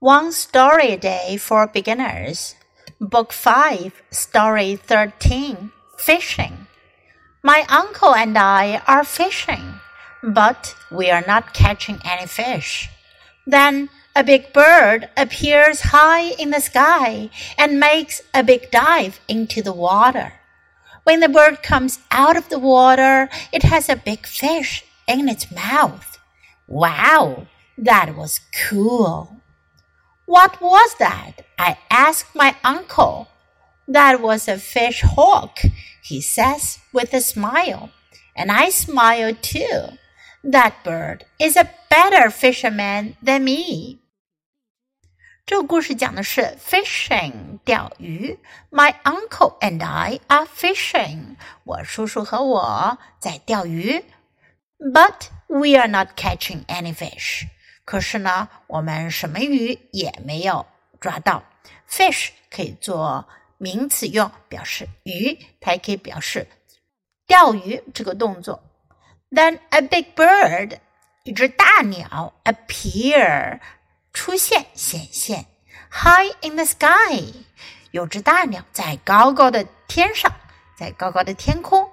One Story a Day for Beginners, Book 5, Story 13 Fishing. My uncle and I are fishing, but we are not catching any fish. Then a big bird appears high in the sky and makes a big dive into the water. When the bird comes out of the water, it has a big fish in its mouth. Wow, that was cool. What was that? I asked my uncle. That was a fish hawk, he says with a smile. And I smile too. That bird is a better fisherman than me. 这个故事讲的是 fishing 钓鱼。My uncle and I are fishing。我叔叔和我在钓鱼。But we are not catching any fish。 可是呢，我们什么鱼也没有抓到。Fish 可以做名词用，表示鱼，它也可以表示钓鱼这个动作。Then a big bird，一只大鸟，appear 出现显现，high in the sky，有只大鸟在高高的天上，在高高的天空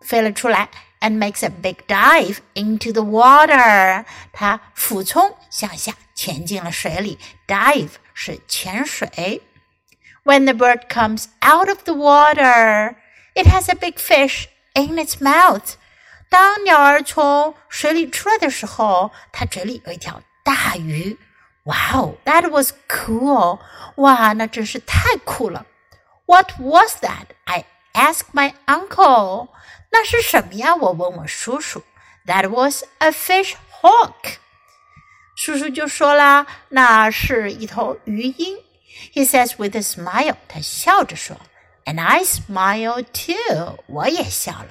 飞了出来。and makes a big dive into the water. 它俯冲向下潜进了水里。Dive 是潜水。When the bird comes out of the water, it has a big fish in its mouth. 当鸟儿从水里出来的时候，它嘴里有一条大鱼。Wow, that was cool! 哇，那真是太酷了。What was that? I asked my uncle. 那是什么呀？我问我叔叔。That was a fish hawk。叔叔就说啦，那是一头鱼鹰。He says with a smile，他笑着说，And I smile too，我也笑了。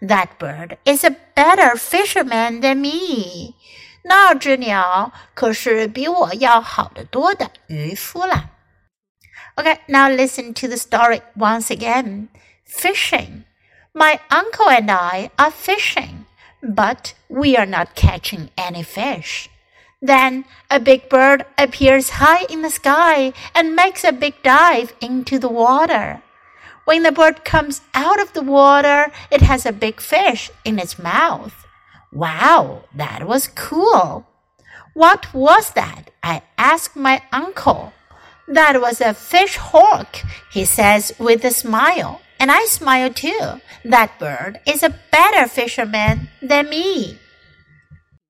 That bird is a better fisherman than me。那只鸟可是比我要好得多的渔夫啦。Okay, now listen to the story once again. Fishing. My uncle and I are fishing, but we are not catching any fish. Then a big bird appears high in the sky and makes a big dive into the water. When the bird comes out of the water, it has a big fish in its mouth. Wow, that was cool. What was that? I asked my uncle. That was a fish hawk, he says with a smile. And I smile too. That bird is a better fisherman than me.